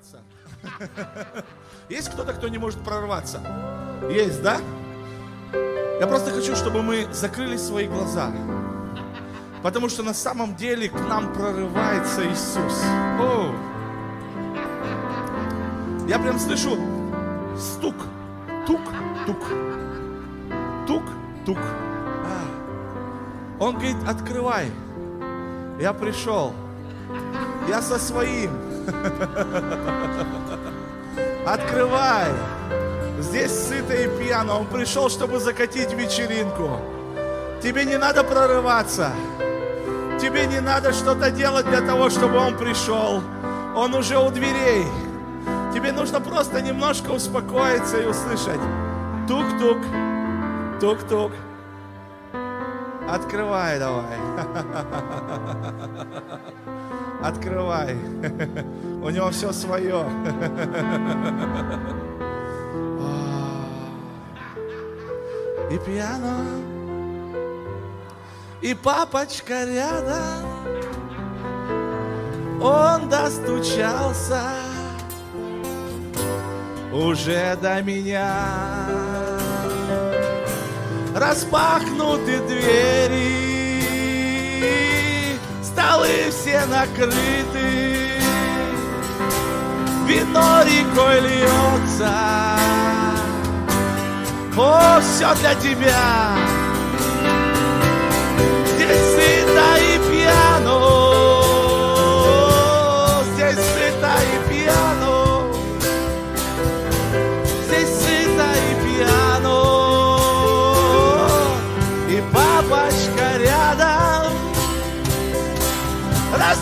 прорваться. Есть кто-то, кто не может прорваться? Есть, да? Я просто хочу, чтобы мы закрыли свои глаза. Потому что на самом деле к нам прорывается Иисус. О! Я прям слышу стук, тук, тук, тук, тук. А. Он говорит, открывай. Я пришел. Я со своим. Открывай. Здесь сыто и пьяно. Он пришел, чтобы закатить вечеринку. Тебе не надо прорываться. Тебе не надо что-то делать для того, чтобы он пришел. Он уже у дверей. Тебе нужно просто немножко успокоиться и услышать. Тук-тук, тук-тук. Открывай давай. Открывай. У него все свое. И пьяно, и папочка рядом, он достучался уже до меня. Распахнуты двери, столы все накрыты, вино рекой льется. О, все для тебя.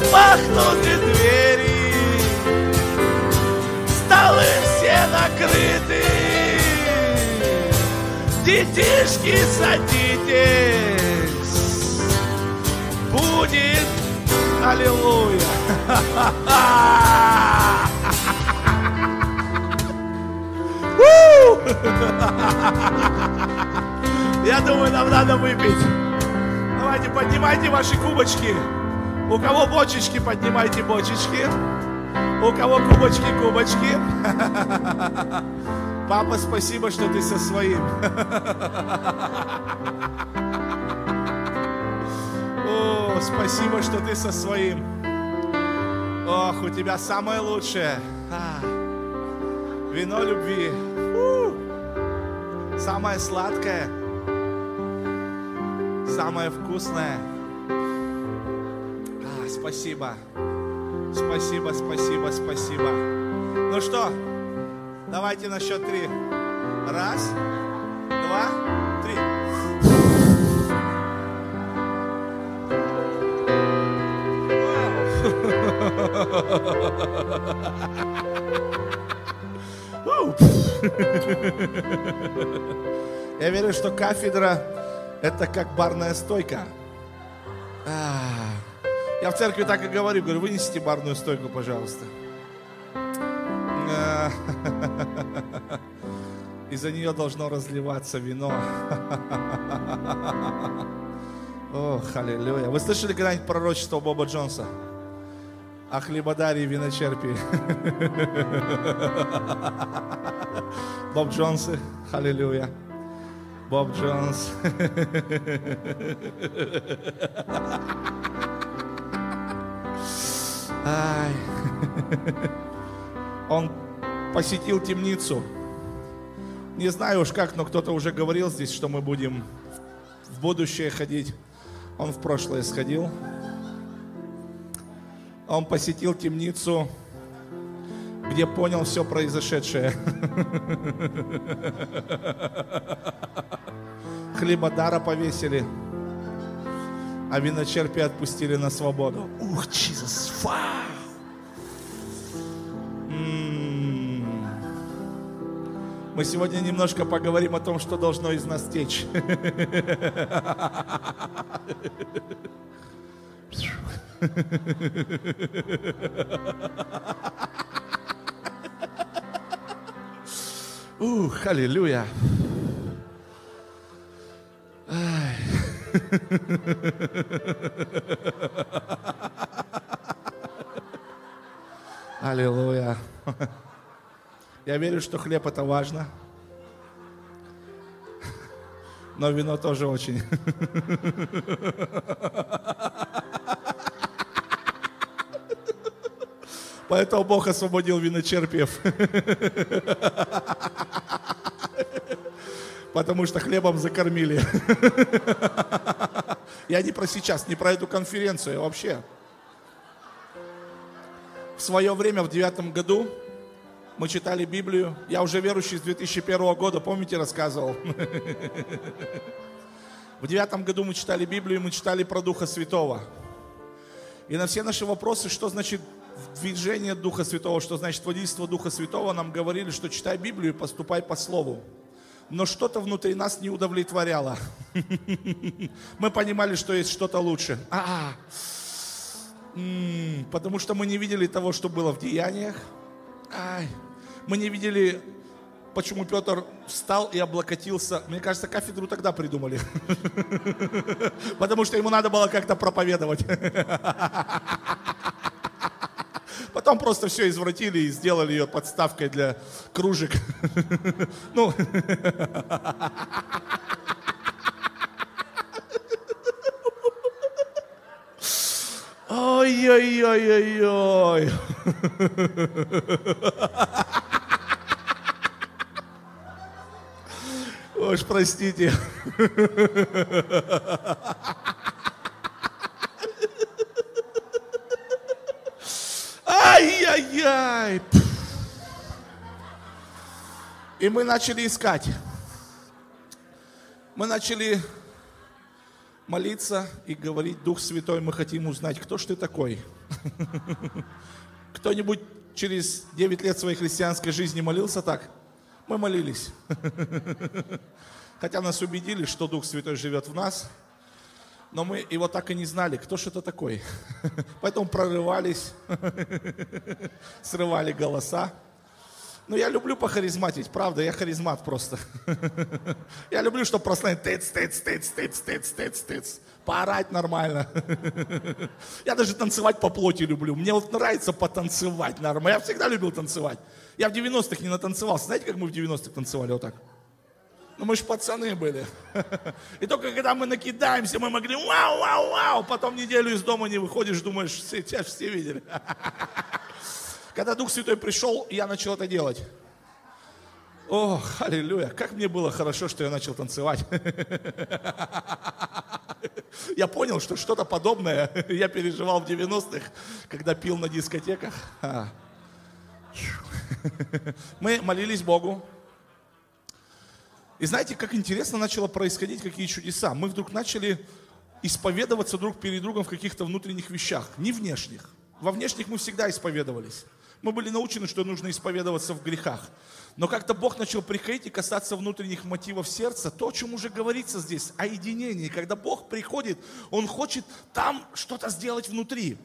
Распахнуты двери, столы все накрыты, детишки садитесь, будет аллилуйя. Я думаю, нам надо выпить. Давайте поднимайте ваши кубочки. У кого бочечки, поднимайте бочечки. У кого кубочки, кубочки. Папа, спасибо, что ты со своим. О, спасибо, что ты со своим. Ох, у тебя самое лучшее. А, вино любви. Самое сладкое. Самое вкусное. Спасибо. Спасибо, спасибо, спасибо. Ну что, давайте на счет три. Раз, два, три. Я верю, что кафедра это как барная стойка. Я в церкви так и говорю, говорю, вынесите барную стойку, пожалуйста. Из-за нее должно разливаться вино. О, аллилуйя. Вы слышали когда-нибудь пророчество Боба Джонса? О хлебодаре и виночерпии. Боб Джонс, аллилуйя. Боб Джонс. Ай. Он посетил темницу. Не знаю уж как, но кто-то уже говорил здесь, что мы будем в будущее ходить. Он в прошлое сходил. Он посетил темницу, где понял все произошедшее. Хлебодара повесили, а виночерпи отпустили на свободу. Ух, Jesus, вау! Мы сегодня немножко поговорим о том, что должно из нас течь. Ух, аллилуйя. Ай. Аллилуйя. Я верю, что хлеб это важно. Но вино тоже очень. Поэтому Бог освободил виночерпиев. Потому что хлебом закормили. Я не про сейчас, не про эту конференцию, вообще. В свое время, в девятом году, мы читали Библию. Я уже верующий с 2001 года, помните, рассказывал? В девятом году мы читали Библию, мы читали про Духа Святого. И на все наши вопросы, что значит движение Духа Святого, что значит водительство Духа Святого, нам говорили, что читай Библию и поступай по Слову. Но что-то внутри нас не удовлетворяло. Мы понимали, что есть что-то лучше. А, потому что мы не видели того, что было в деяниях. Мы не видели, почему Петр встал и облокотился. Мне кажется, кафедру тогда придумали. Потому что ему надо было как-то проповедовать. Потом просто все извратили и сделали ее подставкой для кружек. Ну, Ой-ой-ой-ой-ой. Уж простите. Ай-яй-яй. И мы начали искать. Мы начали молиться и говорить, Дух Святой, мы хотим узнать, кто ж ты такой. Кто-нибудь через 9 лет своей христианской жизни молился так? Мы молились. Хотя нас убедили, что Дух Святой живет в нас – но мы его так и не знали, кто же это такой. Поэтому прорывались, срывали голоса. Но я люблю похаризматить, правда, я харизмат просто. Я люблю, чтобы просто тыц, тыц, тыц, тыц, тыц, тыц, тыц. Поорать нормально. Я даже танцевать по плоти люблю. Мне вот нравится потанцевать нормально. Я всегда любил танцевать. Я в 90-х не натанцевался. Знаете, как мы в 90-х танцевали вот так? Ну мы же пацаны были. И только когда мы накидаемся, мы могли вау, вау, вау. Потом неделю из дома не выходишь, думаешь, все, тебя же все видели. Когда Дух Святой пришел, я начал это делать. О, аллилуйя, как мне было хорошо, что я начал танцевать. Я понял, что что-то подобное я переживал в 90-х, когда пил на дискотеках. Мы молились Богу, и знаете, как интересно начало происходить, какие чудеса. Мы вдруг начали исповедоваться друг перед другом в каких-то внутренних вещах, не внешних. Во внешних мы всегда исповедовались. Мы были научены, что нужно исповедоваться в грехах. Но как-то Бог начал приходить и касаться внутренних мотивов сердца, то, о чем уже говорится здесь, о единении. Когда Бог приходит, Он хочет там что-то сделать внутри.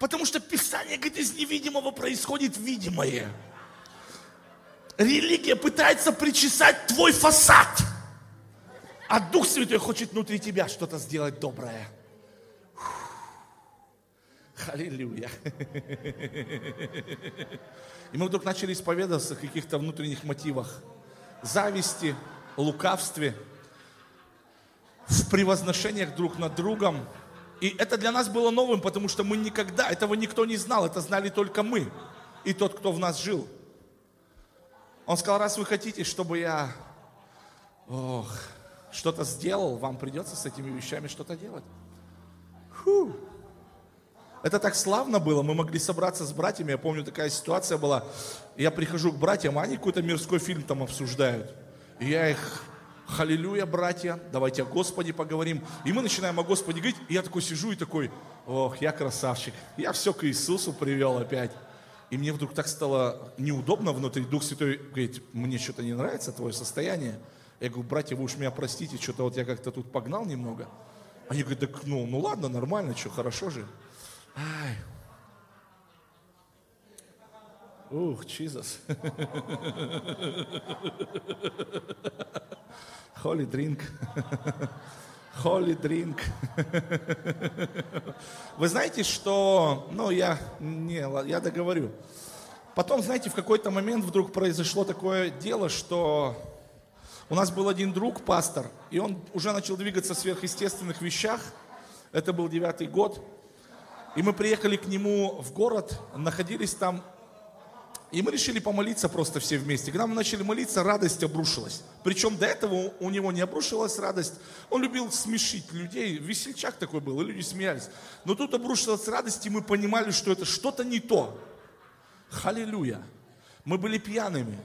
Потому что Писание говорит, из невидимого происходит видимое. Религия пытается причесать твой фасад. А Дух Святой хочет внутри тебя что-то сделать доброе. Аллилуйя. И мы вдруг начали исповедоваться в каких-то внутренних мотивах. Зависти, лукавстве, в превозношениях друг над другом. И это для нас было новым, потому что мы никогда, этого никто не знал, это знали только мы и тот, кто в нас жил. Он сказал, раз вы хотите, чтобы я ох, что-то сделал, вам придется с этими вещами что-то делать. Фу. Это так славно было, мы могли собраться с братьями, я помню, такая ситуация была, я прихожу к братьям, они какой-то мирской фильм там обсуждают. И я их, халилюя, братья, давайте о Господе поговорим. И мы начинаем о Господе говорить, и я такой сижу и такой, ох, я красавчик, я все к Иисусу привел опять. И мне вдруг так стало неудобно внутри. Дух Святой говорит, мне что-то не нравится твое состояние. Я говорю, братья, вы уж меня простите, что-то вот я как-то тут погнал немного. Они говорят, так ну, ну ладно, нормально, что, хорошо же. Ай. Ух, Jesus. Holy drink. Holy drink. Вы знаете, что, ну, я, не, я договорю. Потом, знаете, в какой-то момент вдруг произошло такое дело, что у нас был один друг, пастор, и он уже начал двигаться в сверхъестественных вещах. Это был девятый год. И мы приехали к нему в город, находились там и мы решили помолиться просто все вместе. Когда мы начали молиться, радость обрушилась. Причем до этого у него не обрушилась радость. Он любил смешить людей. Весельчак такой был, и люди смеялись. Но тут обрушилась радость, и мы понимали, что это что-то не то. Халилюя. Мы были пьяными.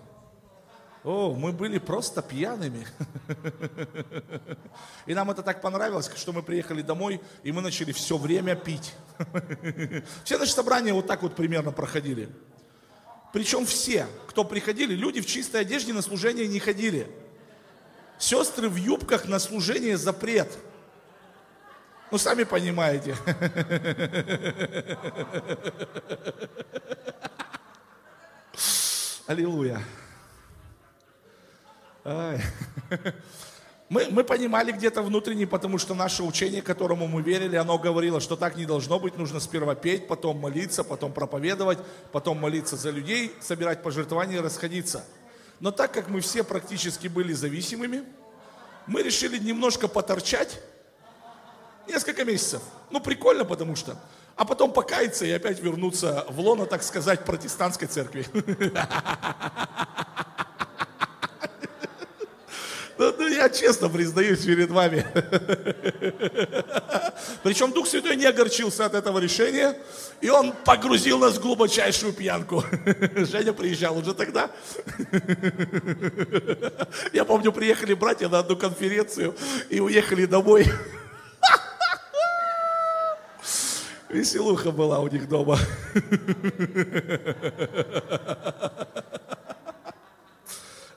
О, мы были просто пьяными. И нам это так понравилось, что мы приехали домой, и мы начали все время пить. Все наши собрания вот так вот примерно проходили. Причем все, кто приходили, люди в чистой одежде на служение не ходили. Сестры в юбках на служение запрет. Ну, сами понимаете. Аллилуйя. Мы, мы понимали где-то внутренне, потому что наше учение, которому мы верили, оно говорило, что так не должно быть, нужно сперва петь, потом молиться, потом проповедовать, потом молиться за людей, собирать пожертвования и расходиться. Но так как мы все практически были зависимыми, мы решили немножко поторчать несколько месяцев. Ну, прикольно, потому что. А потом покаяться и опять вернуться в лоно, так сказать, протестантской церкви. Ну, ну, я честно признаюсь перед вами. Причем Дух Святой не огорчился от этого решения, и Он погрузил нас в глубочайшую пьянку. Женя приезжал уже тогда. Я помню, приехали братья на одну конференцию и уехали домой. Веселуха была у них дома.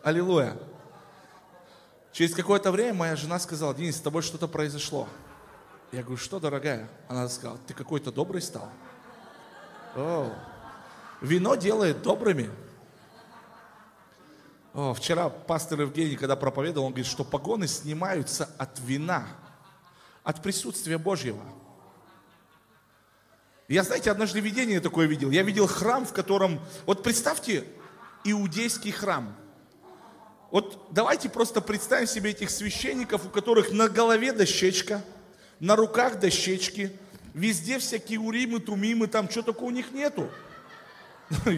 Аллилуйя. Через какое-то время моя жена сказала, Денис, с тобой что-то произошло. Я говорю, что, дорогая? Она сказала, ты какой-то добрый стал. О, вино делает добрыми. О, вчера пастор Евгений, когда проповедовал, он говорит, что погоны снимаются от вина, от присутствия Божьего. Я, знаете, однажды видение такое видел. Я видел храм, в котором... Вот представьте, иудейский храм – вот давайте просто представим себе этих священников, у которых на голове дощечка, на руках дощечки, везде всякие уримы, тумимы, там что только у них нету.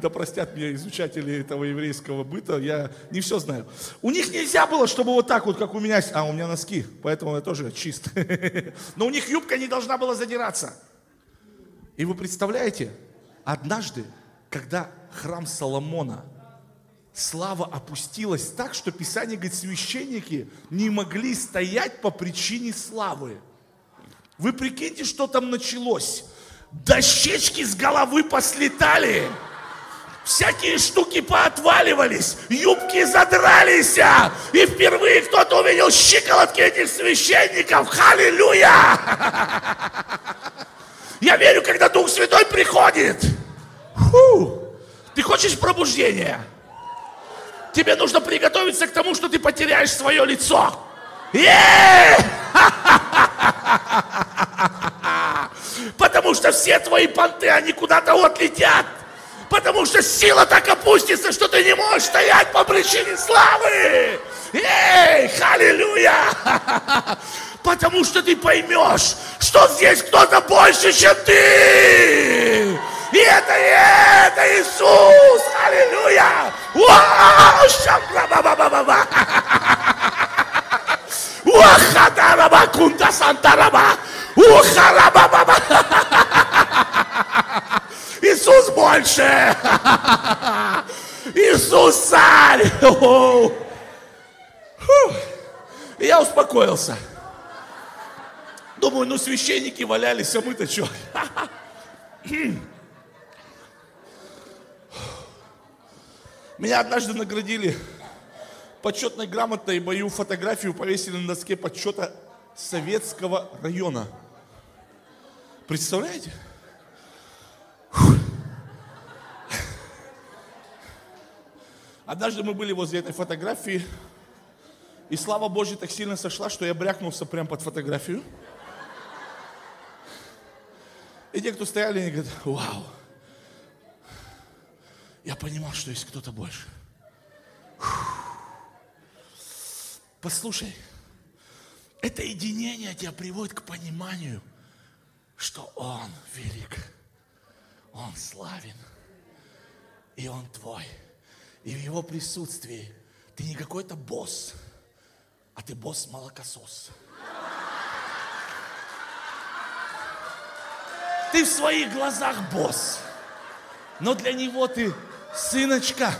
Да простят меня изучатели этого еврейского быта, я не все знаю. У них нельзя было, чтобы вот так вот, как у меня, а у меня носки, поэтому я тоже чист. Но у них юбка не должна была задираться. И вы представляете, однажды, когда храм Соломона – слава опустилась так, что Писание говорит, священники не могли стоять по причине славы. Вы прикиньте, что там началось. Дощечки с головы послетали. Всякие штуки поотваливались, юбки задрались, и впервые кто-то увидел щиколотки этих священников. Халилюя! Я верю, когда Дух Святой приходит. Фу. Ты хочешь пробуждения? Тебе нужно приготовиться к тому, что ты потеряешь свое лицо. Потому что все твои понты, они куда-то вот летят. Потому что сила так опустится, что ты не можешь стоять по причине славы. Эй, аллилуйя! Потому что ты поймешь, что здесь кто-то больше, чем ты. И это, и это Иисус! Аллилуйя! Вау! Шамбла-ба-ба-ба-ба! Ухадараба кунта сантараба! Ухараба-ба-ба! Иисус больше! Иисус царь! И я успокоился. Думаю, ну священники валялись, а мы-то что? Меня однажды наградили почетной грамотой, мою фотографию повесили на доске подсчета советского района. Представляете? Однажды мы были возле этой фотографии, И слава Божья так сильно сошла, что я брякнулся прямо под фотографию. И те, кто стояли, они говорят, вау. Я понимал, что есть кто-то больше. Послушай, это единение тебя приводит к пониманию, что Он велик, Он славен, и Он твой. И в Его присутствии ты не какой-то босс, а ты босс-молокосос. Ты в своих глазах босс, но для него ты сыночка.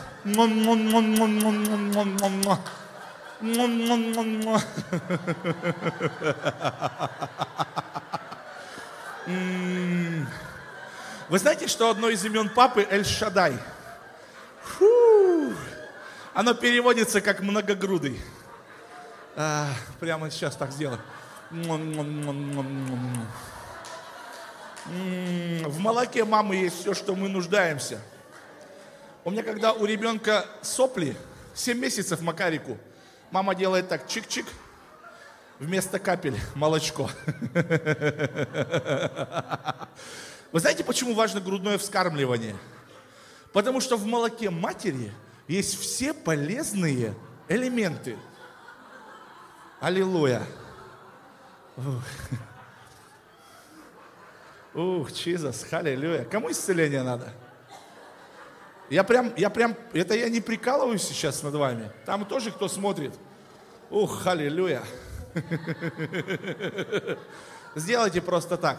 Вы знаете, что одно из имен папы Эль-Шадай? Оно переводится как многогрудый. А, прямо сейчас так сделаю. В молоке мамы есть все, что мы нуждаемся. У меня, когда у ребенка сопли, 7 месяцев Макарику, мама делает так, чик-чик, вместо капель молочко. Вы знаете, почему важно грудное вскармливание? Потому что в молоке матери есть все полезные элементы. Аллилуйя. Ух, Чизас, аллилуйя. Кому исцеление надо? Я прям, я прям, это я не прикалываюсь сейчас над вами. Там тоже кто смотрит. Ух, аллилуйя. Сделайте просто так.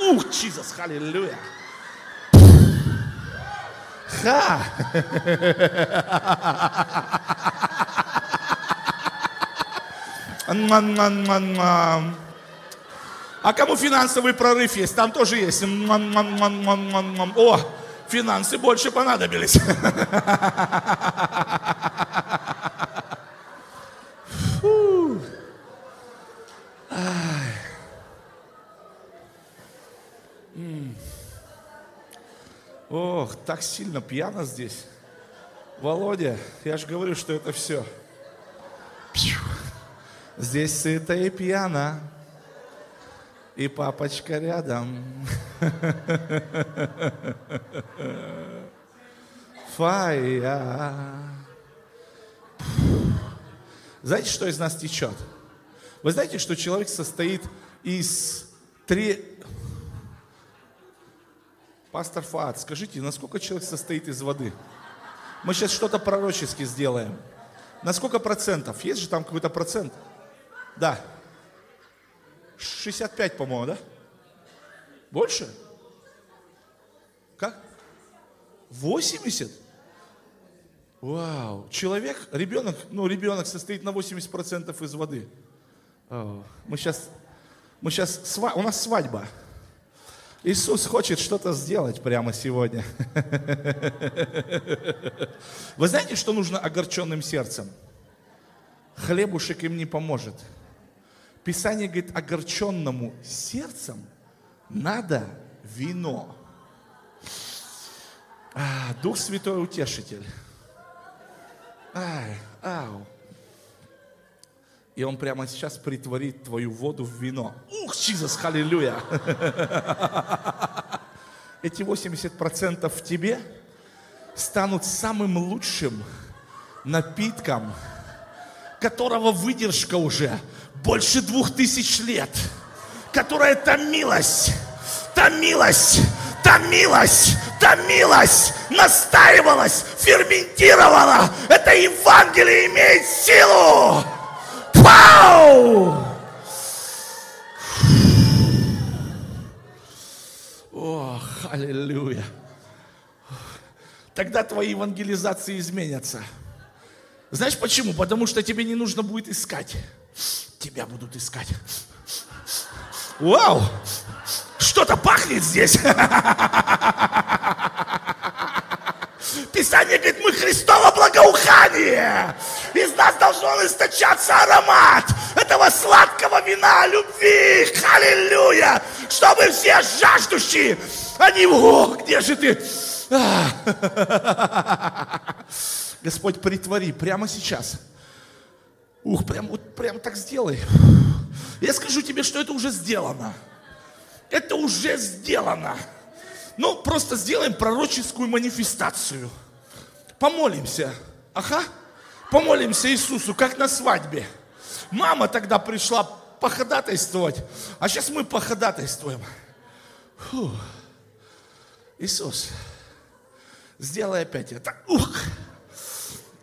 Ух, Чизас, аллилуйя. Ха! А кому финансовый прорыв есть? Там тоже есть. О, финансы больше понадобились. Ох, так сильно пьяно здесь. Володя, я же говорю, что это все. Здесь сыто и пьяно и папочка рядом. Фая. Знаете, что из нас течет? Вы знаете, что человек состоит из три... Пастор Фаат, скажите, насколько человек состоит из воды? Мы сейчас что-то пророчески сделаем. На сколько процентов? Есть же там какой-то процент? Да. 65, по-моему, да? Больше? Как? 80? Вау. Человек, ребенок, ну, ребенок состоит на 80% из воды. Мы сейчас, мы сейчас, у нас свадьба. Иисус хочет что-то сделать прямо сегодня. Вы знаете, что нужно огорченным сердцем? Хлебушек им не поможет. Писание говорит, огорченному сердцем надо вино. А, Дух Святой Утешитель. Ай, ау. И Он прямо сейчас притворит твою воду в вино. Ух, Чизас, халилюя. Эти 80% в тебе станут самым лучшим напитком, которого выдержка уже больше двух тысяч лет, которая томилась, томилась, томилась, томилась, настаивалась, ферментировала. Это Евангелие имеет силу. Пау! О, аллилуйя. Тогда твои евангелизации изменятся. Знаешь почему? Потому что тебе не нужно будет искать тебя будут искать. Вау! Что-то пахнет здесь. Писание говорит, мы Христово благоухание. Из нас должен источаться аромат этого сладкого вина любви. Аллилуйя! Чтобы все жаждущие, они, о, где же ты? Господь, притвори прямо сейчас. Ух, прям вот прям так сделай. Я скажу тебе, что это уже сделано. Это уже сделано. Ну, просто сделаем пророческую манифестацию. Помолимся. Ага. Помолимся Иисусу, как на свадьбе. Мама тогда пришла походатайствовать, а сейчас мы походатайствуем. Фу. Иисус, сделай опять это. Ух!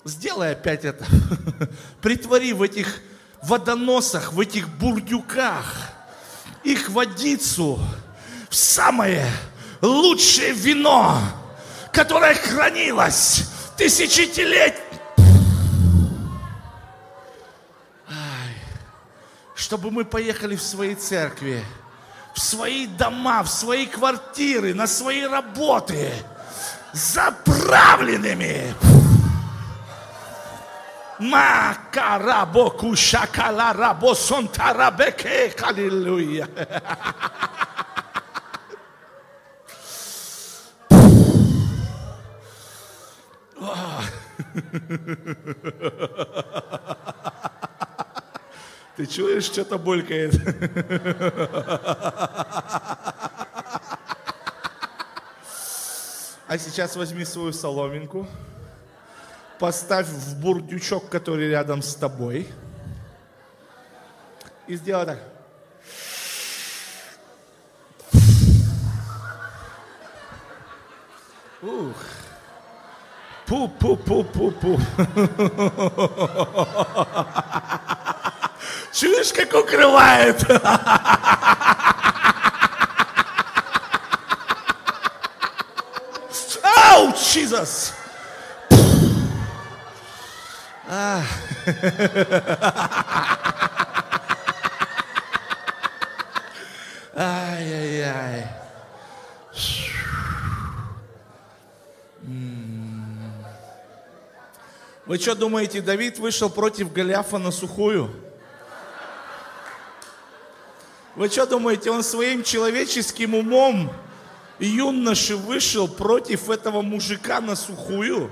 Сделай опять это. Притвори в этих водоносах, в этих бурдюках их водицу в самое лучшее вино, которое хранилось тысячелетиями. Чтобы мы поехали в свои церкви, в свои дома, в свои квартиры, на свои работы, заправленными. Макарабо кушакала рабо сонтарабеке. Аллилуйя. Ты чуешь, что-то булькает? А сейчас возьми свою соломинку, поставь в бурдючок, который рядом с тобой, и сделай так. Ух. Пу-пу-пу-пу-пу. Чуешь, как укрывает? Ау, Jesus! Ай-яй-яй. Вы что думаете, Давид вышел против Голиафа на сухую? Вы что думаете, он своим человеческим умом юноши вышел против этого мужика на сухую?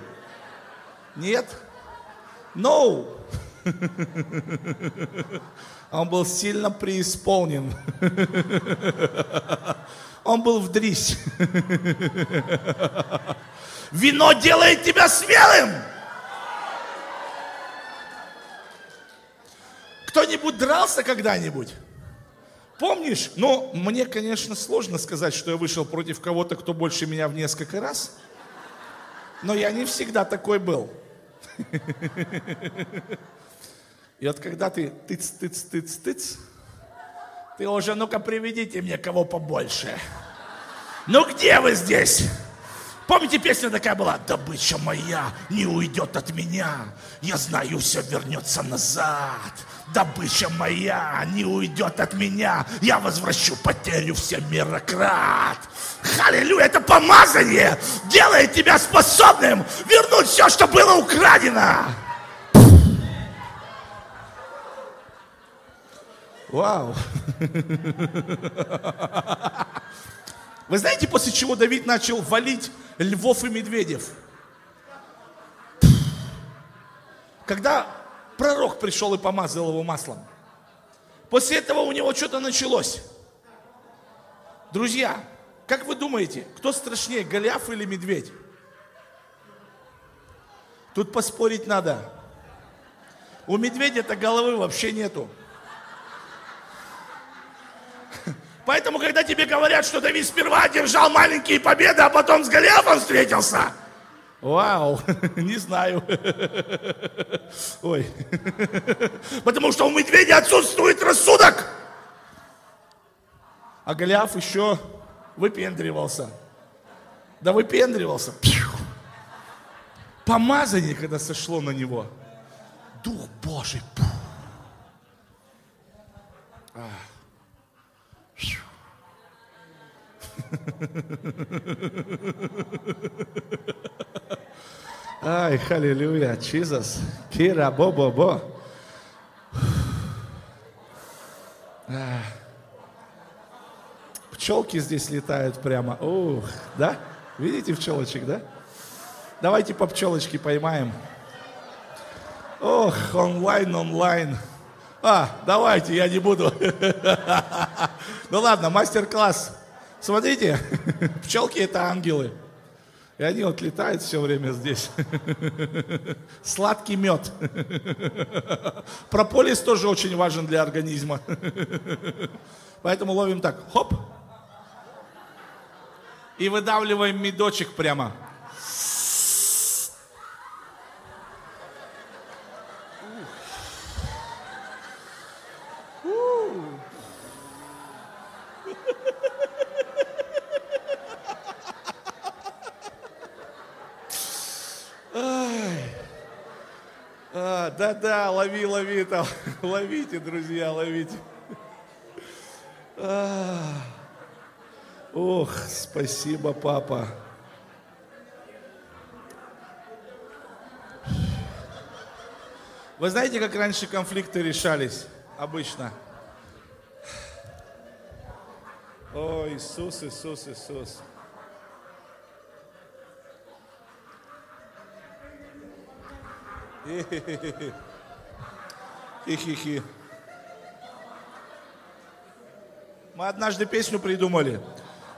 Нет? No. Он был сильно преисполнен. Он был в дрись. Вино делает тебя смелым. Кто-нибудь дрался когда-нибудь? Помнишь? Но мне, конечно, сложно сказать, что я вышел против кого-то, кто больше меня в несколько раз. Но я не всегда такой был. И вот когда ты тыц, тыц, тыц, тыц, ты уже, ну-ка, приведите мне кого побольше. Ну где вы здесь? Помните, песня такая была? Добыча моя не уйдет от меня. Я знаю, все вернется назад. Добыча моя не уйдет от меня. Я возвращу потерю всем мирократ. Аллилуйя, это помазание делает тебя способным вернуть все, что было украдено. Вау. Вы знаете, после чего Давид начал валить львов и медведев? Когда пророк пришел и помазал его маслом. После этого у него что-то началось. Друзья, как вы думаете, кто страшнее, Голиаф или медведь? Тут поспорить надо. У медведя-то головы вообще нету. Поэтому, когда тебе говорят, что Давид сперва одержал маленькие победы, а потом с Голиафом встретился, Вау, не знаю. Ой. Потому что у медведя отсутствует рассудок. А Голиаф еще выпендривался. Да выпендривался. Помазание, когда сошло на него. Дух Божий. А. Ай, халилюя, Чизас, Кира, бо-бо-бо. Пчелки здесь летают прямо. Ух, да? Видите пчелочек, да? Давайте по пчелочке поймаем. Ох, онлайн, онлайн. А, давайте, я не буду. Ну ладно, мастер-класс. Смотрите, пчелки это ангелы. И они вот летают все время здесь. Сладкий мед. Прополис тоже очень важен для организма. Поэтому ловим так, хоп. И выдавливаем медочек прямо. Лови там. Ловите, друзья, ловите. Ох, спасибо, папа. Вы знаете, как раньше конфликты решались обычно? О, Иисус, Иисус, Иисус. Хи-хи-хи. Мы однажды песню придумали.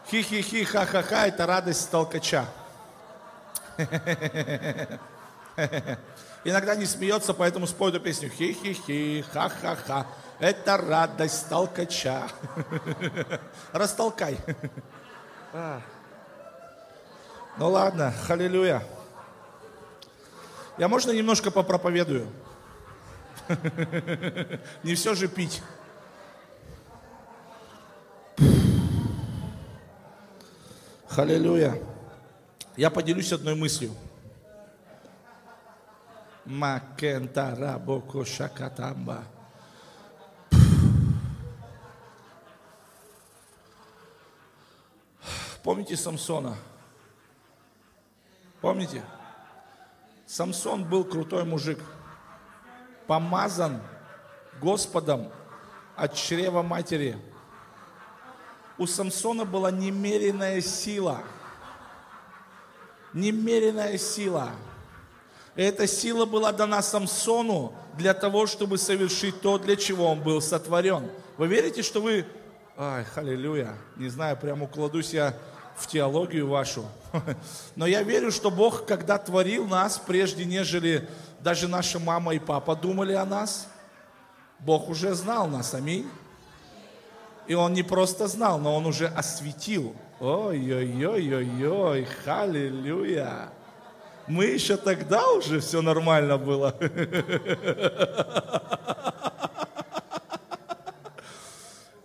Хи-хи-хи, ха-ха-ха, это радость толкача. Иногда не смеется, поэтому спою эту песню. Хи-хи-хи, ха-ха-ха, это радость толкача. Растолкай. Ну ладно, халилюя. Я можно немножко попроповедую? Не все же пить. Халилюя. Я поделюсь одной мыслью. Макентара боко шакатамба. Помните Самсона? Помните? Самсон был крутой мужик, помазан Господом от чрева матери. У Самсона была немеренная сила. Немеренная сила. Эта сила была дана Самсону для того, чтобы совершить то, для чего он был сотворен. Вы верите, что вы... Ай, халилюя. Не знаю, прямо укладусь я в теологию вашу. Но я верю, что Бог, когда творил нас, прежде нежели даже наша мама и папа думали о нас, Бог уже знал нас, аминь. И Он не просто знал, но Он уже осветил. Ой-ой-ой-ой-ой, халилюя. Мы еще тогда уже все нормально было.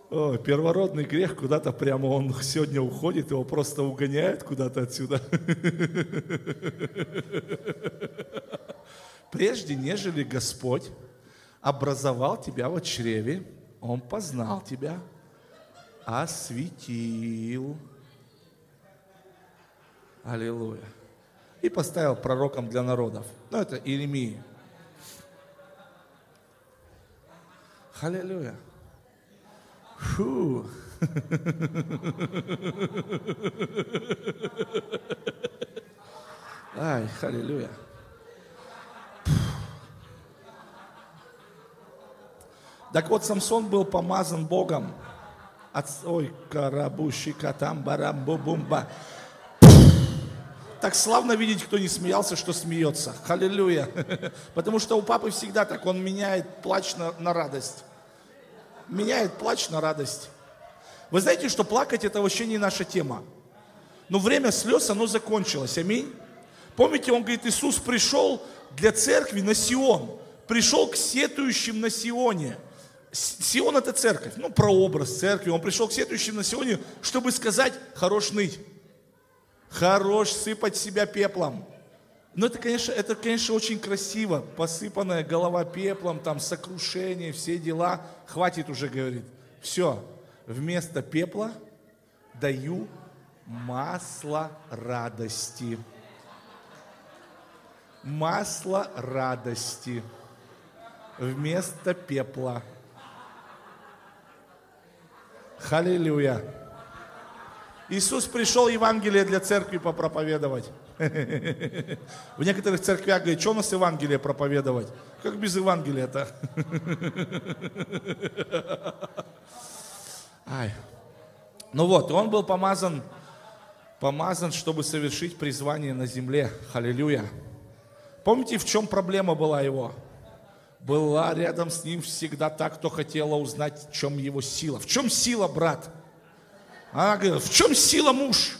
О, первородный грех куда-то прямо он сегодня уходит, его просто угоняют куда-то отсюда. Прежде, нежели Господь образовал тебя в чреве, Он познал тебя, осветил. Аллилуйя. И поставил пророком для народов. Ну, это Иеремия. Аллилуйя. Фу. Ай, халилюя. Так вот, Самсон был помазан Богом. От, ой, карабушика там барам бумба. Так славно видеть, кто не смеялся, что смеется. Халилюя. Потому что у папы всегда так, он меняет плач на, на радость меняет плач на радость. Вы знаете, что плакать это вообще не наша тема. Но время слез, оно закончилось. Аминь. Помните, он говорит, Иисус пришел для церкви на Сион. Пришел к сетующим на Сионе. Сион это церковь, ну прообраз церкви. Он пришел к сетующим на Сионе, чтобы сказать, хорош ныть. Хорош сыпать себя пеплом. Но это, конечно, это, конечно, очень красиво. Посыпанная голова пеплом, там сокрушение, все дела. Хватит уже, говорит. Все, вместо пепла даю масло радости. Масло радости вместо пепла. Халилюя. Иисус пришел Евангелие для церкви попроповедовать. В некоторых церквях говорят, что у нас Евангелие проповедовать? Как без Евангелия-то? Ай. Ну вот, он был помазан, помазан, чтобы совершить призвание на земле. Аллилуйя. Помните, в чем проблема была его? Была рядом с ним всегда та, кто хотела узнать, в чем его сила. В чем сила, брат? Она говорит, в чем сила муж?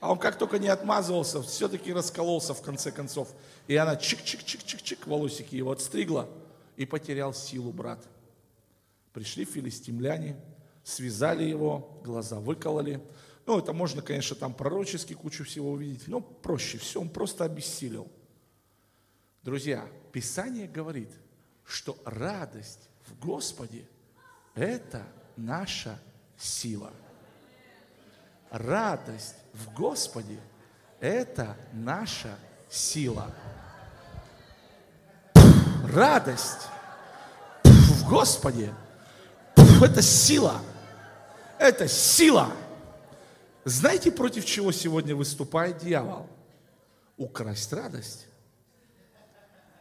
А он как только не отмазывался, все-таки раскололся в конце концов. И она чик-чик-чик-чик-чик, волосики его отстригла и потерял силу брат. Пришли филистимляне, связали его, глаза выкололи. Ну, это можно, конечно, там пророчески кучу всего увидеть, но проще все, он просто обессилел. Друзья, Писание говорит, что радость в Господе – это наша сила. Радость в Господе – это наша сила. Радость в Господе – это сила. Это сила. Знаете, против чего сегодня выступает дьявол? Украсть радость.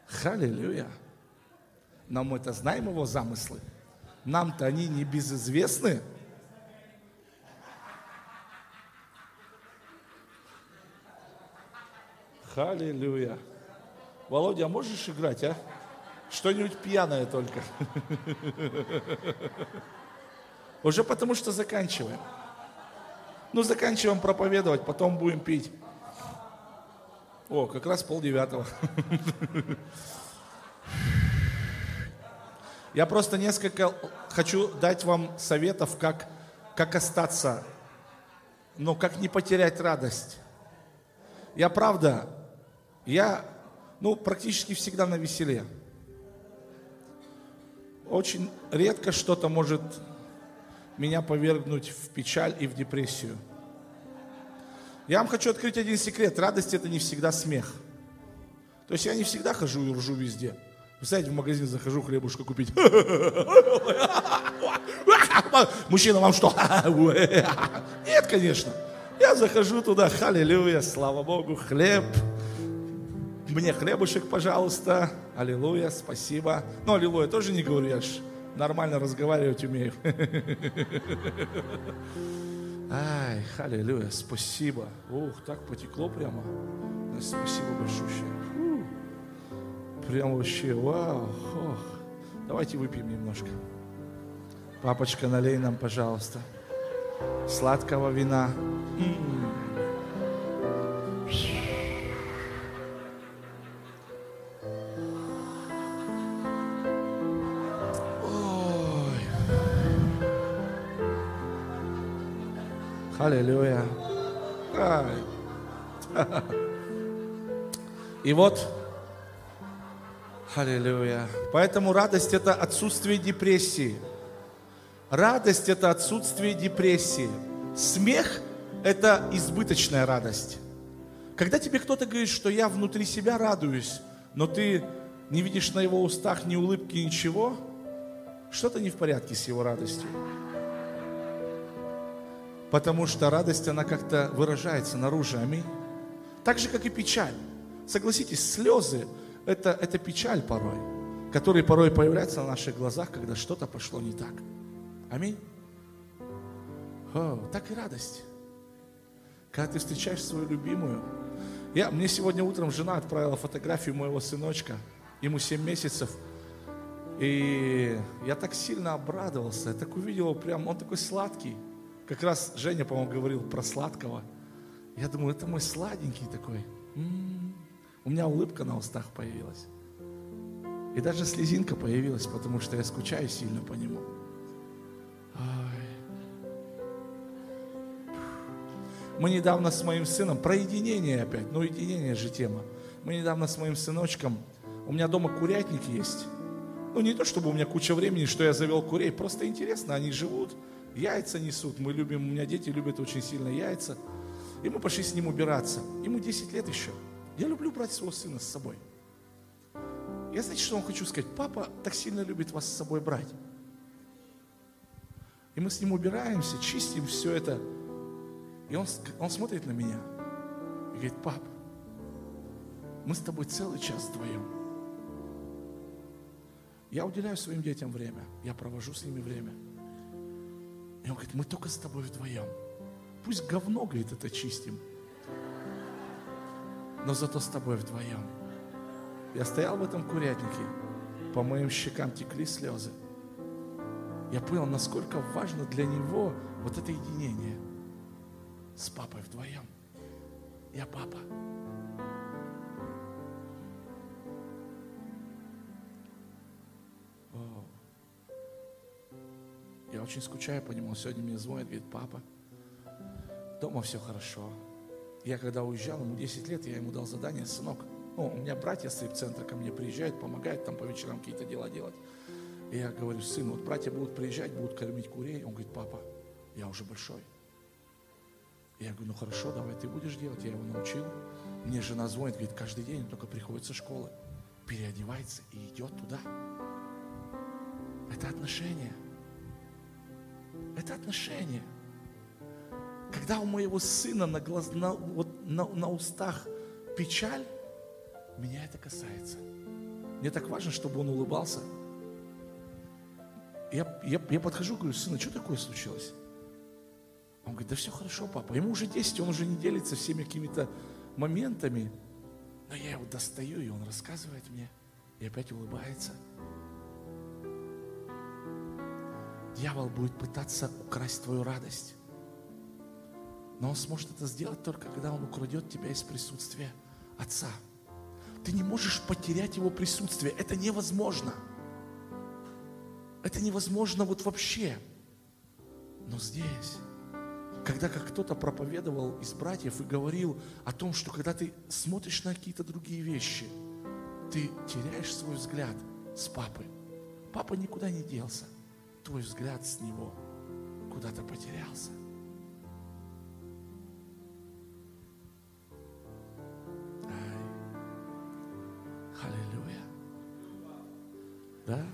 Халилюя. Но мы это знаем его замыслы. Нам-то они не безызвестны. Халилюя. Володя, а можешь играть, а? Что-нибудь пьяное только. Уже потому что заканчиваем. Ну, заканчиваем проповедовать, потом будем пить. О, как раз полдевятого. Я просто несколько хочу дать вам советов, как, как остаться, но как не потерять радость. Я правда я, ну, практически всегда на веселе. Очень редко что-то может меня повергнуть в печаль и в депрессию. Я вам хочу открыть один секрет. Радость это не всегда смех. То есть я не всегда хожу и ржу везде. Вы знаете, в магазин захожу хлебушка купить. Мужчина, вам что? Нет, конечно. Я захожу туда, халилюя, слава Богу, хлеб, мне хлебушек, пожалуйста. Аллилуйя, спасибо. Ну, аллилуйя тоже не говорю, я ж нормально разговаривать умею. Ай, аллилуйя, спасибо. Ух, так потекло прямо. Спасибо большое. Прям вообще, вау. Ох. Давайте выпьем немножко. Папочка, налей нам, пожалуйста, сладкого вина. М-м-м. Аллилуйя. И вот, аллилуйя. Поэтому радость это отсутствие депрессии. Радость это отсутствие депрессии. Смех это избыточная радость. Когда тебе кто-то говорит, что я внутри себя радуюсь, но ты не видишь на его устах ни улыбки, ничего, что-то не в порядке с его радостью. Потому что радость, она как-то выражается наружу. Аминь. Так же, как и печаль. Согласитесь, слезы это, – это печаль порой, которая порой появляется на наших глазах, когда что-то пошло не так. Аминь. О, так и радость. Когда ты встречаешь свою любимую. Я, мне сегодня утром жена отправила фотографию моего сыночка. Ему 7 месяцев. И я так сильно обрадовался. Я так увидел его прям, он такой сладкий. Как раз Женя, по-моему, говорил про сладкого. Я думаю, это мой сладенький такой. М-м-м. У меня улыбка на устах появилась. И даже слезинка появилась, потому что я скучаю сильно по нему. Мы недавно с моим сыном, про единение опять, ну единение же тема. Мы недавно с моим сыночком, у меня дома курятник есть. Ну не то, чтобы у меня куча времени, что я завел курей, просто интересно, они живут, яйца несут. Мы любим, у меня дети любят очень сильно яйца. И мы пошли с ним убираться. Ему 10 лет еще. Я люблю брать своего сына с собой. Я знаете, что вам хочу сказать? Папа так сильно любит вас с собой брать. И мы с ним убираемся, чистим все это. И он, он смотрит на меня и говорит, пап, мы с тобой целый час вдвоем. Я уделяю своим детям время, я провожу с ними время. И он говорит, мы только с тобой вдвоем. Пусть говно, говорит, это чистим. Но зато с тобой вдвоем. Я стоял в этом курятнике, по моим щекам текли слезы. Я понял, насколько важно для него вот это единение с папой вдвоем. Я папа. Очень скучаю по нему. Сегодня мне звонит, говорит, папа, дома все хорошо. Я когда уезжал, ему 10 лет, я ему дал задание, сынок, ну, у меня братья с центра ко мне приезжают, помогают там по вечерам какие-то дела делать. И я говорю, сын, вот братья будут приезжать, будут кормить курей. Он говорит, папа, я уже большой. Я говорю, ну хорошо, давай ты будешь делать. Я его научил. Мне жена звонит, говорит, каждый день он только приходит со школы, переодевается и идет туда. Это отношение. Это отношение. Когда у моего сына на, глаз, на, вот, на, на устах печаль, меня это касается. Мне так важно, чтобы он улыбался. Я, я, я подхожу, говорю, сына, что такое случилось? Он говорит, да все хорошо, папа. Ему уже 10, он уже не делится всеми какими-то моментами. Но я его достаю, и он рассказывает мне. И опять улыбается. Дьявол будет пытаться украсть твою радость. Но он сможет это сделать только, когда он украдет тебя из присутствия Отца. Ты не можешь потерять его присутствие. Это невозможно. Это невозможно вот вообще. Но здесь, когда как кто-то проповедовал из братьев и говорил о том, что когда ты смотришь на какие-то другие вещи, ты теряешь свой взгляд с папы. Папа никуда не делся. Твой взгляд с него куда-то потерялся. Аллилуйя. Да.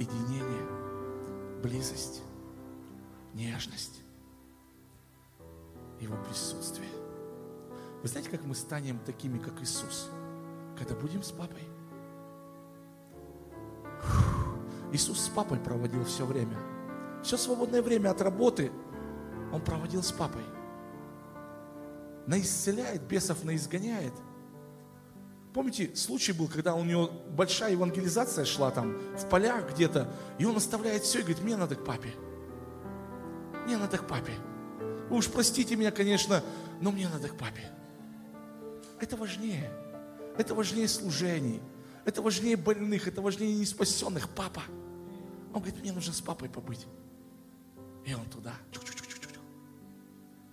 Единение, близость, нежность, Его присутствие. Вы знаете, как мы станем такими, как Иисус, когда будем с папой? Иисус с папой проводил все время. Все свободное время от работы он проводил с папой. Наисцеляет, бесов наизгоняет – Помните, случай был, когда у него большая евангелизация шла там в полях где-то, и он оставляет все и говорит, мне надо к папе. Мне надо к папе. Вы уж простите меня, конечно, но мне надо к папе. Это важнее. Это важнее служений. Это важнее больных, это важнее неспасенных. Папа. Он говорит, мне нужно с папой побыть. И он туда.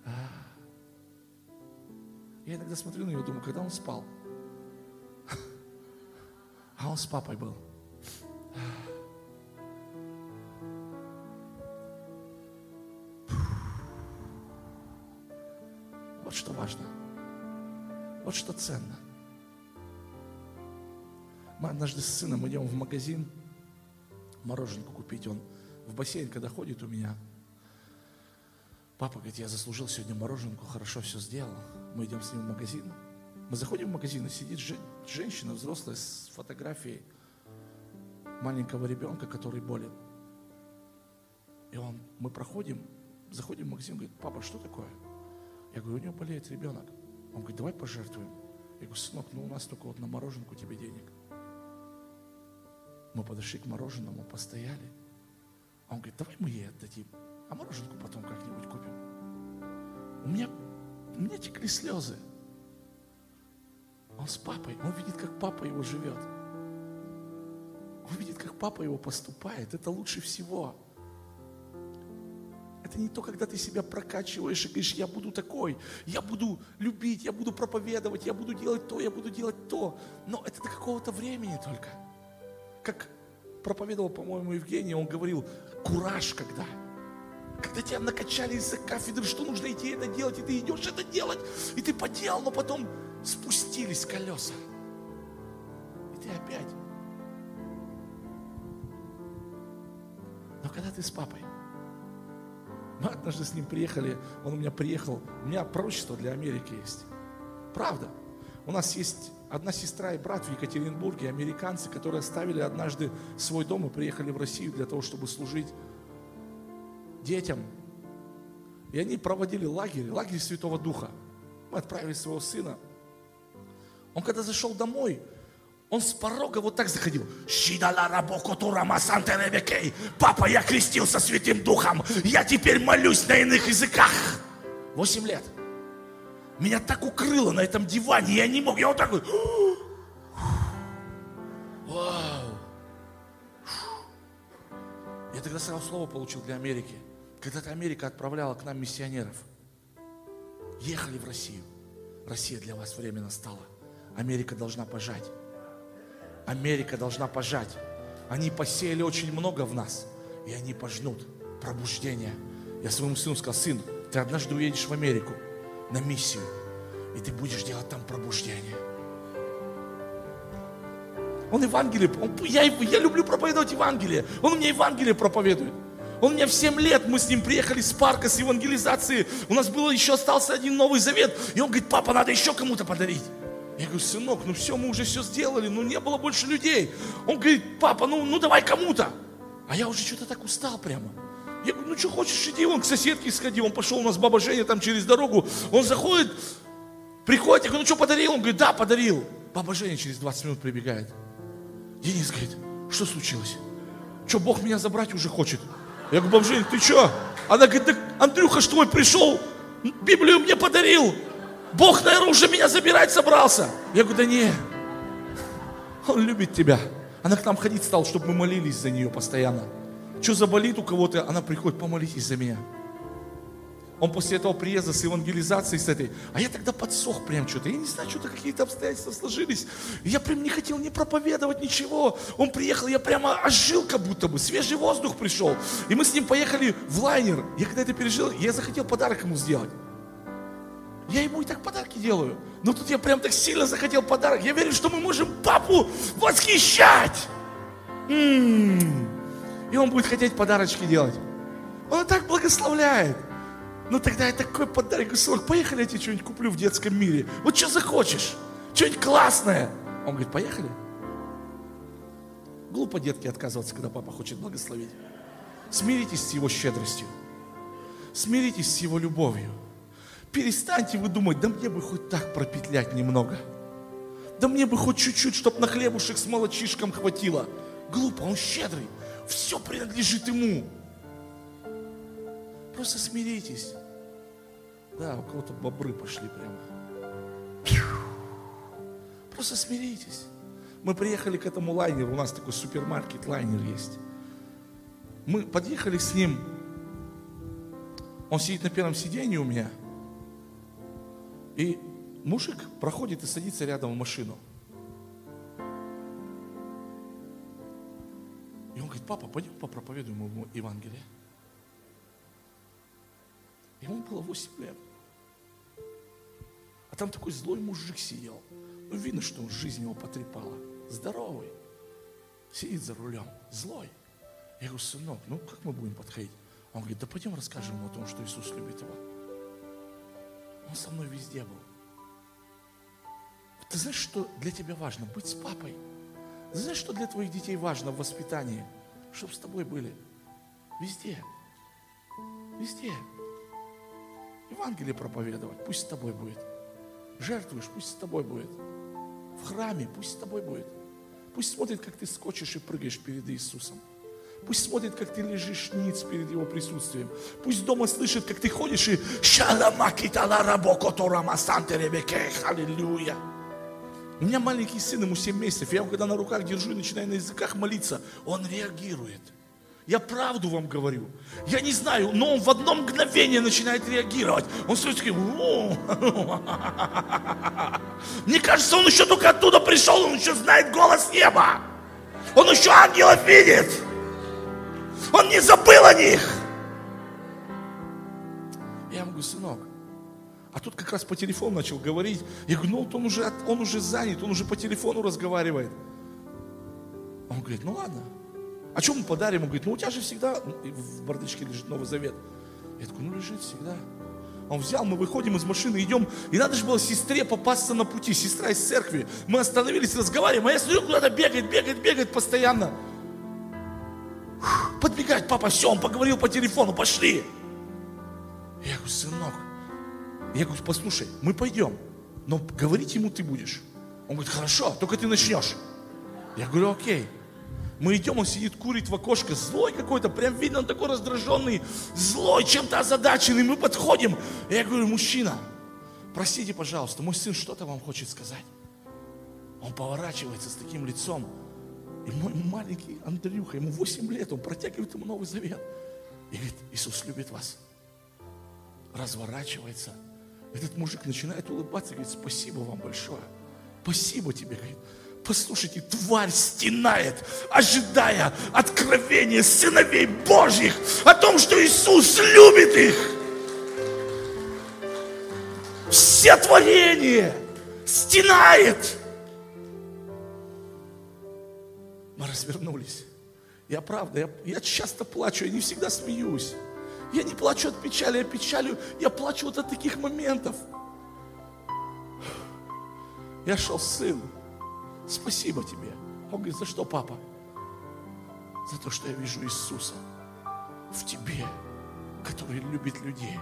А. Я иногда смотрю на него, думаю, когда он спал – а он с папой был. Вот что важно. Вот что ценно. Мы однажды с сыном идем в магазин мороженку купить. Он в бассейн, когда ходит у меня, папа говорит, я заслужил сегодня мороженку, хорошо все сделал. Мы идем с ним в магазин. Мы заходим в магазин, и сидит женщина взрослая с фотографией маленького ребенка, который болен. И он, мы проходим, заходим в магазин, говорит, папа, что такое? Я говорю, у него болеет ребенок. Он говорит, давай пожертвуем. Я говорю, сынок, ну у нас только вот на мороженку тебе денег. Мы подошли к мороженому, постояли. Он говорит, давай мы ей отдадим, а мороженку потом как-нибудь купим. У меня, у меня текли слезы. Он с папой, он видит, как папа его живет. Он видит, как папа его поступает. Это лучше всего. Это не то, когда ты себя прокачиваешь и говоришь, я буду такой, я буду любить, я буду проповедовать, я буду делать то, я буду делать то. Но это до какого-то времени только. Как проповедовал, по-моему, Евгений, он говорил, кураж когда. Когда тебя накачали из-за кафедры, что нужно идти это делать, и ты идешь это делать, и ты поделал, но потом спустились колеса. И ты опять. Но когда ты с папой, Мы однажды с ним приехали, он у меня приехал, у меня пророчество для Америки есть. Правда. У нас есть одна сестра и брат в Екатеринбурге, американцы, которые оставили однажды свой дом и приехали в Россию для того, чтобы служить детям. И они проводили лагерь, лагерь Святого Духа. Мы отправили своего сына. Он когда зашел домой, он с порога вот так заходил. Папа, я крестился Святым Духом. Я теперь молюсь на иных языках. Восемь лет. Меня так укрыло на этом диване, я не мог. Я вот так вот. Вау. Я тогда сразу слово получил для Америки. Когда-то Америка отправляла к нам миссионеров. Ехали в Россию. Россия для вас время настала. Америка должна пожать. Америка должна пожать. Они посеяли очень много в нас, и они пожнут пробуждение. Я своему сыну сказал, сын, ты однажды уедешь в Америку на миссию, и ты будешь делать там пробуждение. Он Евангелие, он, я, я люблю проповедовать Евангелие. Он мне Евангелие проповедует. Он мне в 7 лет, мы с ним приехали с парка, с евангелизации. У нас было еще остался один Новый Завет. И он говорит, папа, надо еще кому-то подарить. Я говорю, сынок, ну все, мы уже все сделали, ну не было больше людей. Он говорит, папа, ну, ну давай кому-то. А я уже что-то так устал прямо. Я говорю, ну что хочешь, иди, он к соседке сходи. Он пошел, у нас баба Женя там через дорогу. Он заходит, приходит, я говорю, ну что подарил? Он говорит, да, подарил. Баба Женя через 20 минут прибегает. Денис говорит, что случилось? Что, Бог меня забрать уже хочет? Я говорю, баба Женя, ты что? Она говорит, так Андрюха что твой пришел, Библию мне подарил. Бог, наверное, уже меня забирать собрался. Я говорю, да не, Он любит тебя. Она к нам ходить стала, чтобы мы молились за нее постоянно. Что заболит у кого-то, она приходит, помолитесь за меня. Он после этого приезда с евангелизацией с этой, а я тогда подсох прям что-то, я не знаю, что-то какие-то обстоятельства сложились. я прям не хотел не проповедовать ничего. Он приехал, я прямо ожил как будто бы, свежий воздух пришел. И мы с ним поехали в лайнер. Я когда это пережил, я захотел подарок ему сделать. Я ему и так подарки делаю. Но тут я прям так сильно захотел подарок. Я верю, что мы можем папу восхищать. М-м-м. И он будет хотеть подарочки делать. Он так благословляет. Ну тогда я такой подарок, сынок, поехали, я тебе что-нибудь куплю в детском мире. Вот что захочешь, что-нибудь классное. Он говорит, поехали. Глупо детки отказываться, когда папа хочет благословить. Смиритесь с его щедростью. Смиритесь с его любовью. Перестаньте вы думать, да мне бы хоть так пропетлять немного. Да мне бы хоть чуть-чуть, чтобы на хлебушек с молочишком хватило. Глупо, он щедрый. Все принадлежит ему. Просто смиритесь. Да, у кого-то бобры пошли прямо. Просто смиритесь. Мы приехали к этому лайнеру, у нас такой супермаркет, лайнер есть. Мы подъехали с ним. Он сидит на первом сиденье у меня – и мужик проходит и садится рядом в машину. Папа, пойдем попроповедуем ему Евангелие. Ему было 8 лет. А там такой злой мужик сидел. Ну, видно, что жизнь его потрепала. Здоровый. Сидит за рулем. Злой. Я говорю, сынок, ну как мы будем подходить? Он говорит, да пойдем расскажем ему о том, что Иисус любит его. Он со мной везде был. Ты знаешь, что для тебя важно? Быть с папой. Ты знаешь, что для твоих детей важно в воспитании? Чтобы с тобой были. Везде. Везде. Евангелие проповедовать, пусть с тобой будет. Жертвуешь, пусть с тобой будет. В храме, пусть с тобой будет. Пусть смотрит, как ты скочишь и прыгаешь перед Иисусом. Пусть смотрит, как ты лежишь ниц перед Его присутствием. Пусть дома слышит, как ты ходишь и Аллилуйя. У меня маленький сын, ему 7 месяцев. Я его когда на руках держу и начинаю на языках молиться, он реагирует. Я правду вам говорю. Я не знаю, но он в одно мгновение начинает реагировать. Он стоит такой, мне кажется, он еще только оттуда пришел, он еще знает голос неба. Он еще ангелов видит. Он не забыл о них. Как раз по телефону начал говорить. Я говорю, ну он уже, он уже занят, он уже по телефону разговаривает. Он говорит, ну ладно. А что мы подарим? Он говорит, ну у тебя же всегда в бардачке лежит Новый Завет. Я такой, ну лежит всегда. Он взял, мы выходим из машины, идем. И надо же было сестре попасться на пути. Сестра из церкви. Мы остановились, разговариваем. А я смотрю, куда-то бегает, бегает, бегает постоянно. Подбегать, папа, все, он поговорил по телефону, пошли. Я говорю, сынок, я говорю, послушай, мы пойдем, но говорить ему ты будешь. Он говорит, хорошо, только ты начнешь. Я говорю, окей. Мы идем, он сидит, курит в окошко, злой какой-то, прям видно, он такой раздраженный, злой, чем-то озадаченный. Мы подходим, я говорю, мужчина, простите, пожалуйста, мой сын что-то вам хочет сказать. Он поворачивается с таким лицом, и мой маленький Андрюха, ему 8 лет, он протягивает ему Новый Завет. И говорит, Иисус любит вас. Разворачивается. Этот мужик начинает улыбаться, говорит, спасибо вам большое. Спасибо тебе, говорит. Послушайте, тварь стенает, ожидая откровения сыновей Божьих о том, что Иисус любит их. Все творение стенает. Мы развернулись. Я правда, я, я часто плачу, я не всегда смеюсь. Я не плачу от печали, я печалю, я плачу вот от таких моментов. Я шел, сын, спасибо тебе. Он говорит, за что, папа? За то, что я вижу Иисуса в тебе, который любит людей.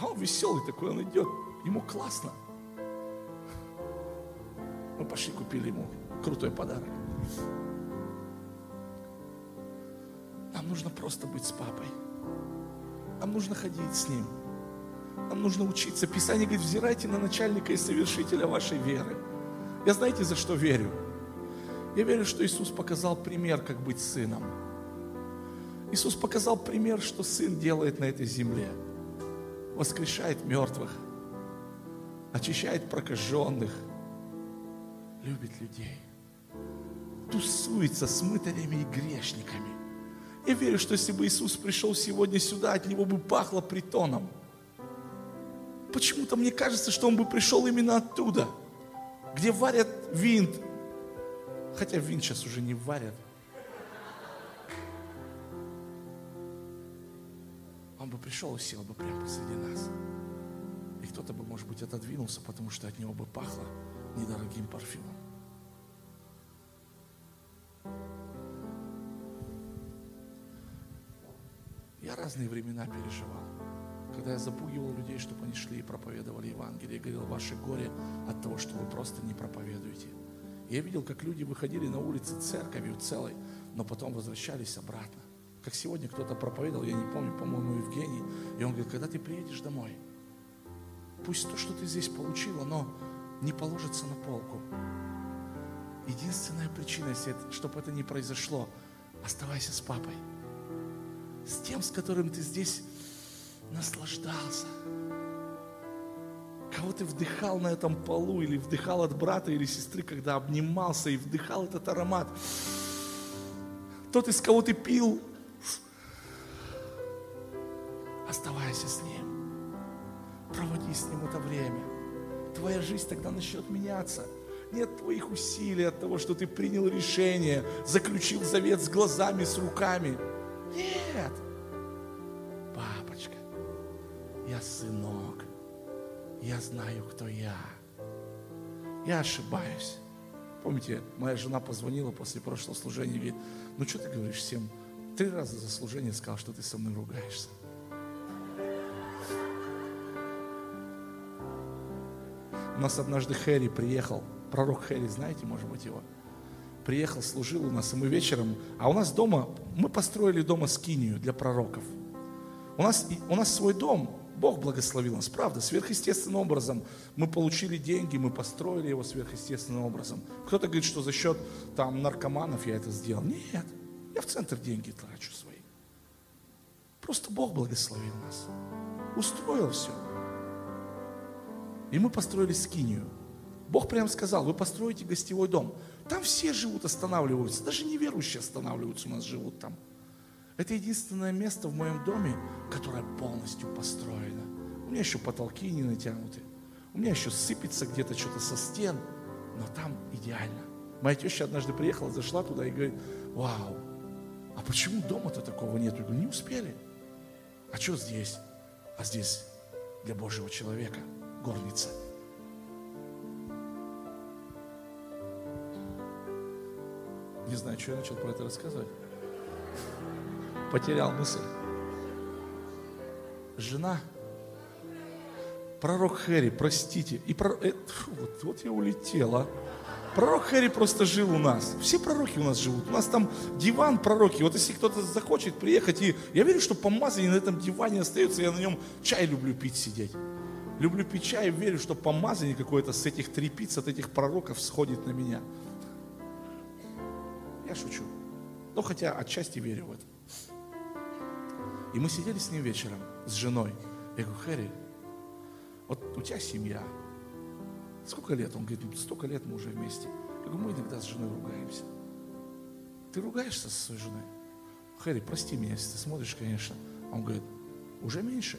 А он веселый такой, он идет, ему классно. Мы пошли, купили ему крутой подарок. Нужно просто быть с папой. Нам нужно ходить с ним. Нам нужно учиться. Писание говорит, взирайте на начальника и совершителя вашей веры. Я знаете, за что верю? Я верю, что Иисус показал пример, как быть сыном. Иисус показал пример, что сын делает на этой земле. Воскрешает мертвых, очищает прокаженных, любит людей тусуется с мытарями и грешниками. Я верю, что если бы Иисус пришел сегодня сюда, от Него бы пахло притоном. Почему-то мне кажется, что Он бы пришел именно оттуда, где варят винт. Хотя винт сейчас уже не варят. Он бы пришел и сел бы прямо посреди нас. И кто-то бы, может быть, отодвинулся, потому что от него бы пахло недорогим парфюмом. Я разные времена переживал. Когда я запугивал людей, чтобы они шли и проповедовали Евангелие, и говорил, ваше горе от того, что вы просто не проповедуете. Я видел, как люди выходили на улицы церковью целой, но потом возвращались обратно. Как сегодня кто-то проповедовал, я не помню, по-моему, Евгений, и он говорит, когда ты приедешь домой, пусть то, что ты здесь получил, оно не положится на полку. Единственная причина, чтобы это не произошло, оставайся с папой с тем, с которым ты здесь наслаждался. Кого ты вдыхал на этом полу, или вдыхал от брата или сестры, когда обнимался и вдыхал этот аромат. Тот, из кого ты пил, оставайся с ним. Проводи с ним это время. Твоя жизнь тогда начнет меняться. Нет твоих усилий от того, что ты принял решение, заключил завет с глазами, с руками – нет. Папочка, я сынок. Я знаю, кто я. Я ошибаюсь. Помните, моя жена позвонила после прошлого служения и говорит, ну что ты говоришь всем? Три раза за служение сказал, что ты со мной ругаешься. У нас однажды Хэри приехал, пророк Хэри, знаете, может быть, его? Приехал, служил у нас, и мы вечером, а у нас дома, мы построили дома скинию для пророков. У нас, у нас свой дом, Бог благословил нас, правда, сверхъестественным образом. Мы получили деньги, мы построили его сверхъестественным образом. Кто-то говорит, что за счет там наркоманов я это сделал. Нет, я в центр деньги трачу свои. Просто Бог благословил нас. Устроил все. И мы построили скинию. Бог прям сказал, вы построите гостевой дом. Там все живут, останавливаются. Даже неверующие останавливаются, у нас живут там. Это единственное место в моем доме, которое полностью построено. У меня еще потолки не натянуты. У меня еще сыпется где-то что-то со стен. Но там идеально. Моя теща однажды приехала, зашла туда и говорит, вау, а почему дома-то такого нет? Я говорю, не успели. А что здесь? А здесь для Божьего человека горница. Не знаю, что я начал про это рассказывать. Потерял мысль. Жена Пророк Хэри, простите. И про... э, фу, вот, вот я улетела. Пророк Хэри просто жил у нас. Все пророки у нас живут. У нас там диван пророки. Вот если кто-то захочет приехать, и я верю, что помазание на этом диване остается, я на нем чай люблю пить сидеть. Люблю пить чай, верю, что помазание какое-то с этих трепиц, от этих пророков сходит на меня. Я шучу. Но хотя отчасти верю в это. И мы сидели с ним вечером, с женой. Я говорю, Хэри, вот у тебя семья. Сколько лет? Он говорит, столько лет мы уже вместе. Я говорю, мы иногда с женой ругаемся. Ты ругаешься со своей женой? Хэри, прости меня, если ты смотришь, конечно. Он говорит, уже меньше.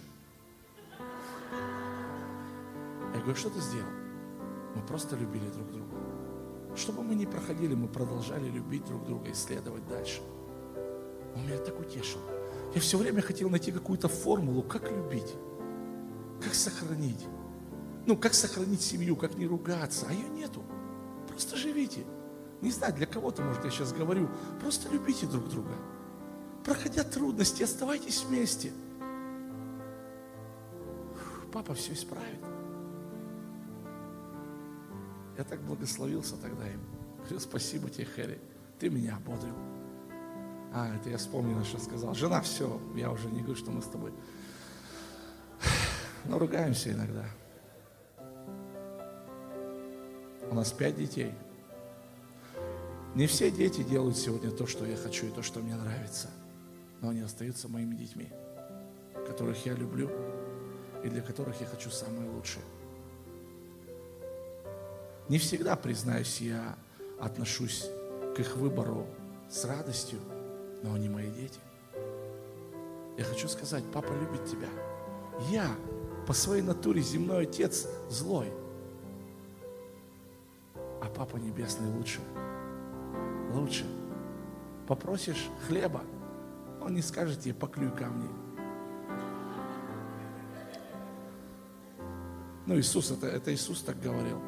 Я говорю, что ты сделал? Мы просто любили друг друга. Что бы мы ни проходили, мы продолжали любить друг друга и следовать дальше. Он меня так утешил. Я все время хотел найти какую-то формулу, как любить. Как сохранить? Ну, как сохранить семью, как не ругаться? А ее нету. Просто живите. Не знаю, для кого-то, может, я сейчас говорю. Просто любите друг друга. Проходя трудности, оставайтесь вместе. Папа все исправит. Я так благословился тогда им. Говорю, спасибо тебе, Хэри. Ты меня ободрил. А, это я вспомнил, что сказал. Жена, все, я уже не говорю, что мы с тобой но ругаемся иногда. У нас пять детей. Не все дети делают сегодня то, что я хочу и то, что мне нравится. Но они остаются моими детьми, которых я люблю и для которых я хочу самое лучшее. Не всегда, признаюсь, я отношусь к их выбору с радостью, но они мои дети. Я хочу сказать, папа любит тебя. Я по своей натуре земной отец злой. А Папа Небесный лучше. Лучше. Попросишь хлеба, он не скажет тебе, поклюй камни. Ну, Иисус, это, это Иисус так говорил.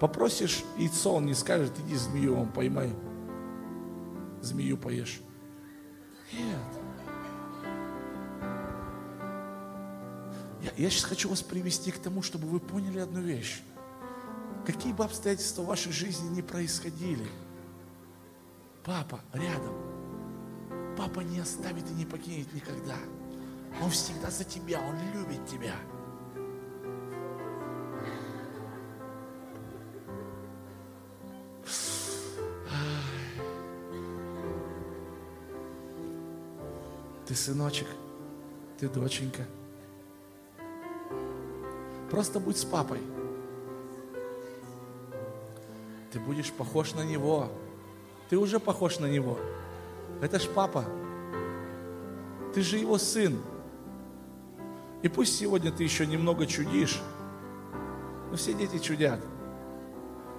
Попросишь яйцо, он не скажет, иди змею он поймай. Змею поешь. Нет. Я, я сейчас хочу вас привести к тому, чтобы вы поняли одну вещь. Какие бы обстоятельства в вашей жизни не происходили, папа рядом. Папа не оставит и не покинет никогда. Он всегда за тебя, он любит тебя. Сыночек, ты доченька – Просто будь с папой. Ты будешь похож на него. Ты уже похож на него. Это ж папа. Ты же его сын. И пусть сегодня ты еще немного чудишь, но все дети чудят.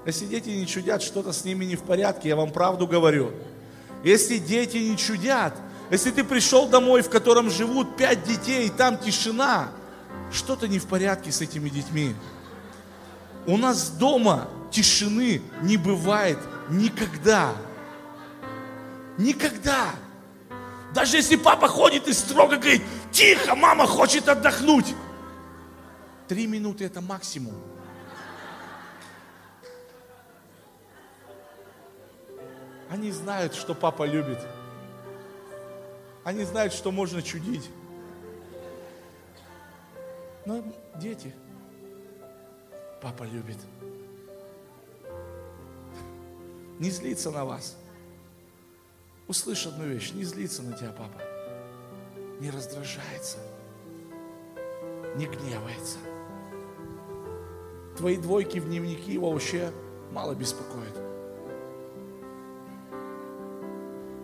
Если дети не чудят, что-то с ними не в порядке, я вам правду говорю. Если дети не чудят, если ты пришел домой, в котором живут пять детей, и там тишина, что-то не в порядке с этими детьми. У нас дома тишины не бывает никогда. Никогда. Даже если папа ходит и строго говорит, тихо, мама хочет отдохнуть. Три минуты это максимум. Они знают, что папа любит. Они знают, что можно чудить. Но дети, папа любит. Не злится на вас. Услышь одну вещь, не злится на тебя папа. Не раздражается. Не гневается. Твои двойки в дневнике его вообще мало беспокоит.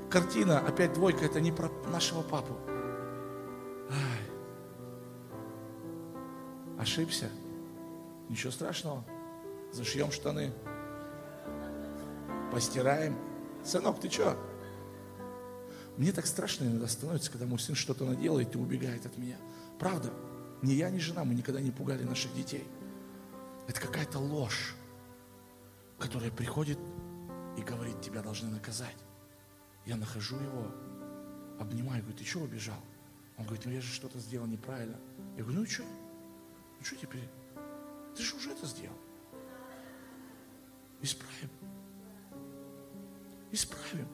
Картина, опять двойка, это не про нашего папу. Ошибся. Ничего страшного. Зашьем штаны. Постираем. Сынок, ты что? Мне так страшно иногда становится, когда мой сын что-то наделает и убегает от меня. Правда? Ни я, ни жена, мы никогда не пугали наших детей. Это какая-то ложь, которая приходит и говорит, тебя должны наказать. Я нахожу его, обнимаю, говорю, ты чего убежал? Он говорит, ну я же что-то сделал неправильно. Я говорю, ну и что? Ну что теперь? Ты же уже это сделал. Исправим. Исправим.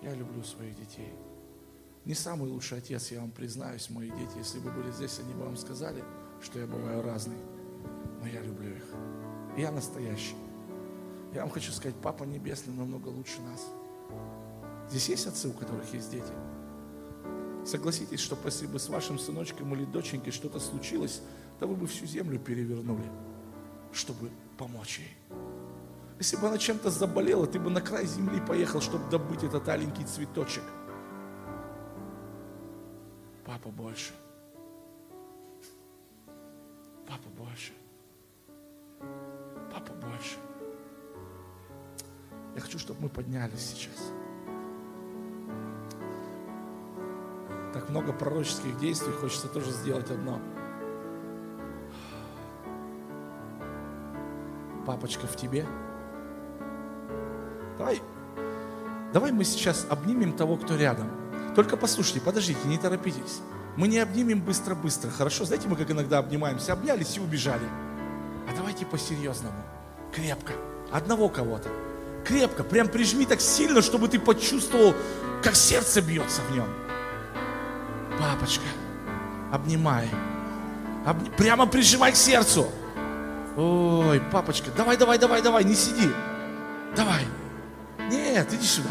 Я люблю своих детей. Не самый лучший отец, я вам признаюсь, мои дети, если бы были здесь, они бы вам сказали, что я бываю разный. Но я люблю их. Я настоящий. Я вам хочу сказать, Папа Небесный намного лучше нас. Здесь есть отцы, у которых есть дети? Согласитесь, что если бы с вашим сыночком или доченькой что-то случилось, то вы бы всю землю перевернули, чтобы помочь ей. Если бы она чем-то заболела, ты бы на край земли поехал, чтобы добыть этот аленький цветочек. Папа больше. Чтобы мы поднялись сейчас. Так много пророческих действий, хочется тоже сделать одно. Папочка в тебе – Давай, давай мы сейчас обнимем того, кто рядом. Только послушайте, подождите, не торопитесь. Мы не обнимем быстро-быстро, хорошо? Знаете, мы как иногда обнимаемся, обнялись и убежали. А давайте по-серьезному, крепко, одного кого-то. Крепко, прям прижми так сильно, чтобы ты почувствовал, как сердце бьется в нем. Папочка, обнимай. Обни... Прямо прижимай к сердцу. Ой, папочка, давай, давай, давай, давай, не сиди. Давай. Нет, иди сюда.